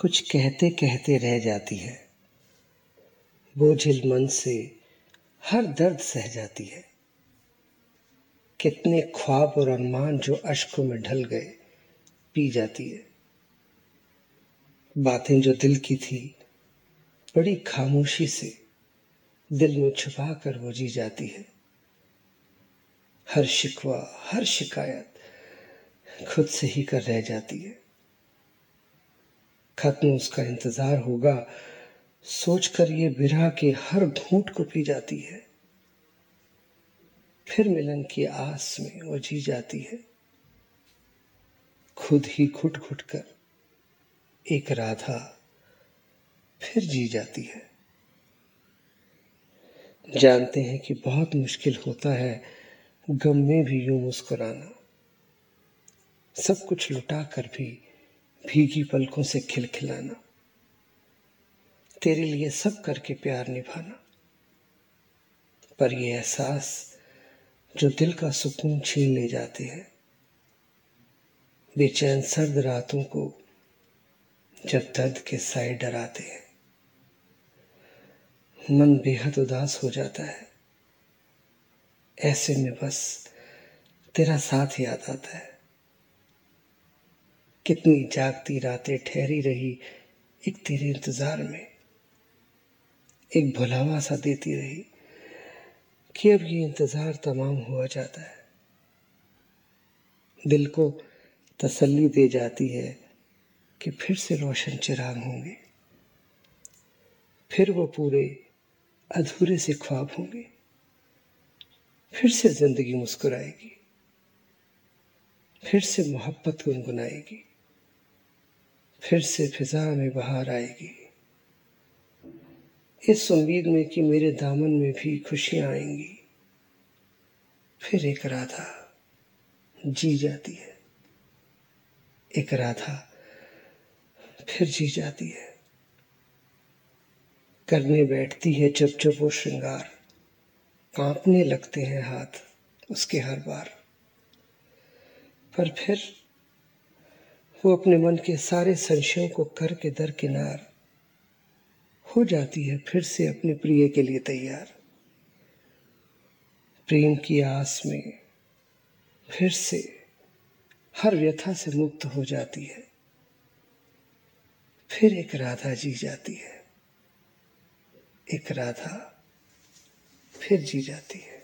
कुछ कहते कहते रह जाती है। बोझिल मन से हर दर्द सह जाती है। कितने ख्वाब और अरमान जो अश्कों में ढल गए, पी जाती है। बातें जो दिल की थी, बड़ी खामोशी से दिल में छुपा कर वो जी जाती है। हर शिकवा, हर शिकायत खुद से ही कर रह जाती है। खत्म उसका इंतज़ार होगा। सोचकर ये बिरहा के हर घूंट को पी जाती है। फिर मिलन की आस में वो जी जाती है। खुद ही घुट घुट कर एक राधा फिर जी जाती है। जानते हैं कि बहुत मुश्किल होता है गम में भी यूँ मुस्कुराना। सब कुछ लुटा कर भी भीगी पलकों से खिलखिलाना, तेरे लिए सब करके प्यार निभाना। पर ये एहसास जो दिल का सुकून छीन ले जाते हैं, बेचैन सर्द रातों को जब दर्द के साए डराते हैं। मन बेहद उदास हो जाता है, ऐसे में बस तेरा साथ याद आता है। कितनी जागती रातें ठहरी रही एक तेरे इंतज़ार में। एक भुलावा सा देती रही कि अब ये इंतज़ार तमाम हुआ जाता है। दिल को तसल्ली दे जाती है कि फिर से रोशन चिराग होंगे। फिर वो पूरे अधूरे से ख्वाब होंगे। फिर से ज़िंदगी मुस्कुराएगी। फिर से मोहब्बत गुनगुनाएगी। फिर से फिजा में बाहर आएगी। इस उम्मीद में कि मेरे दामन में भी खुशियाँ आएँगी। फिर एक राधा जी जाती है। एक राधा फिर जी जाती है। करने बैठती है चुप चुप वो श्रृंगार। कांपने लगते हैं हाथ उसके हर बार। पर फिर वो अपने मन के सारे संशयों को करके दर किनार हो जाती है, फिर से अपने प्रिय के लिए तैयार। प्रेम की आस में फिर से हर व्यथा से मुक्त हो जाती है, फिर एक राधा जी जाती है, एक राधा फिर जी जाती है।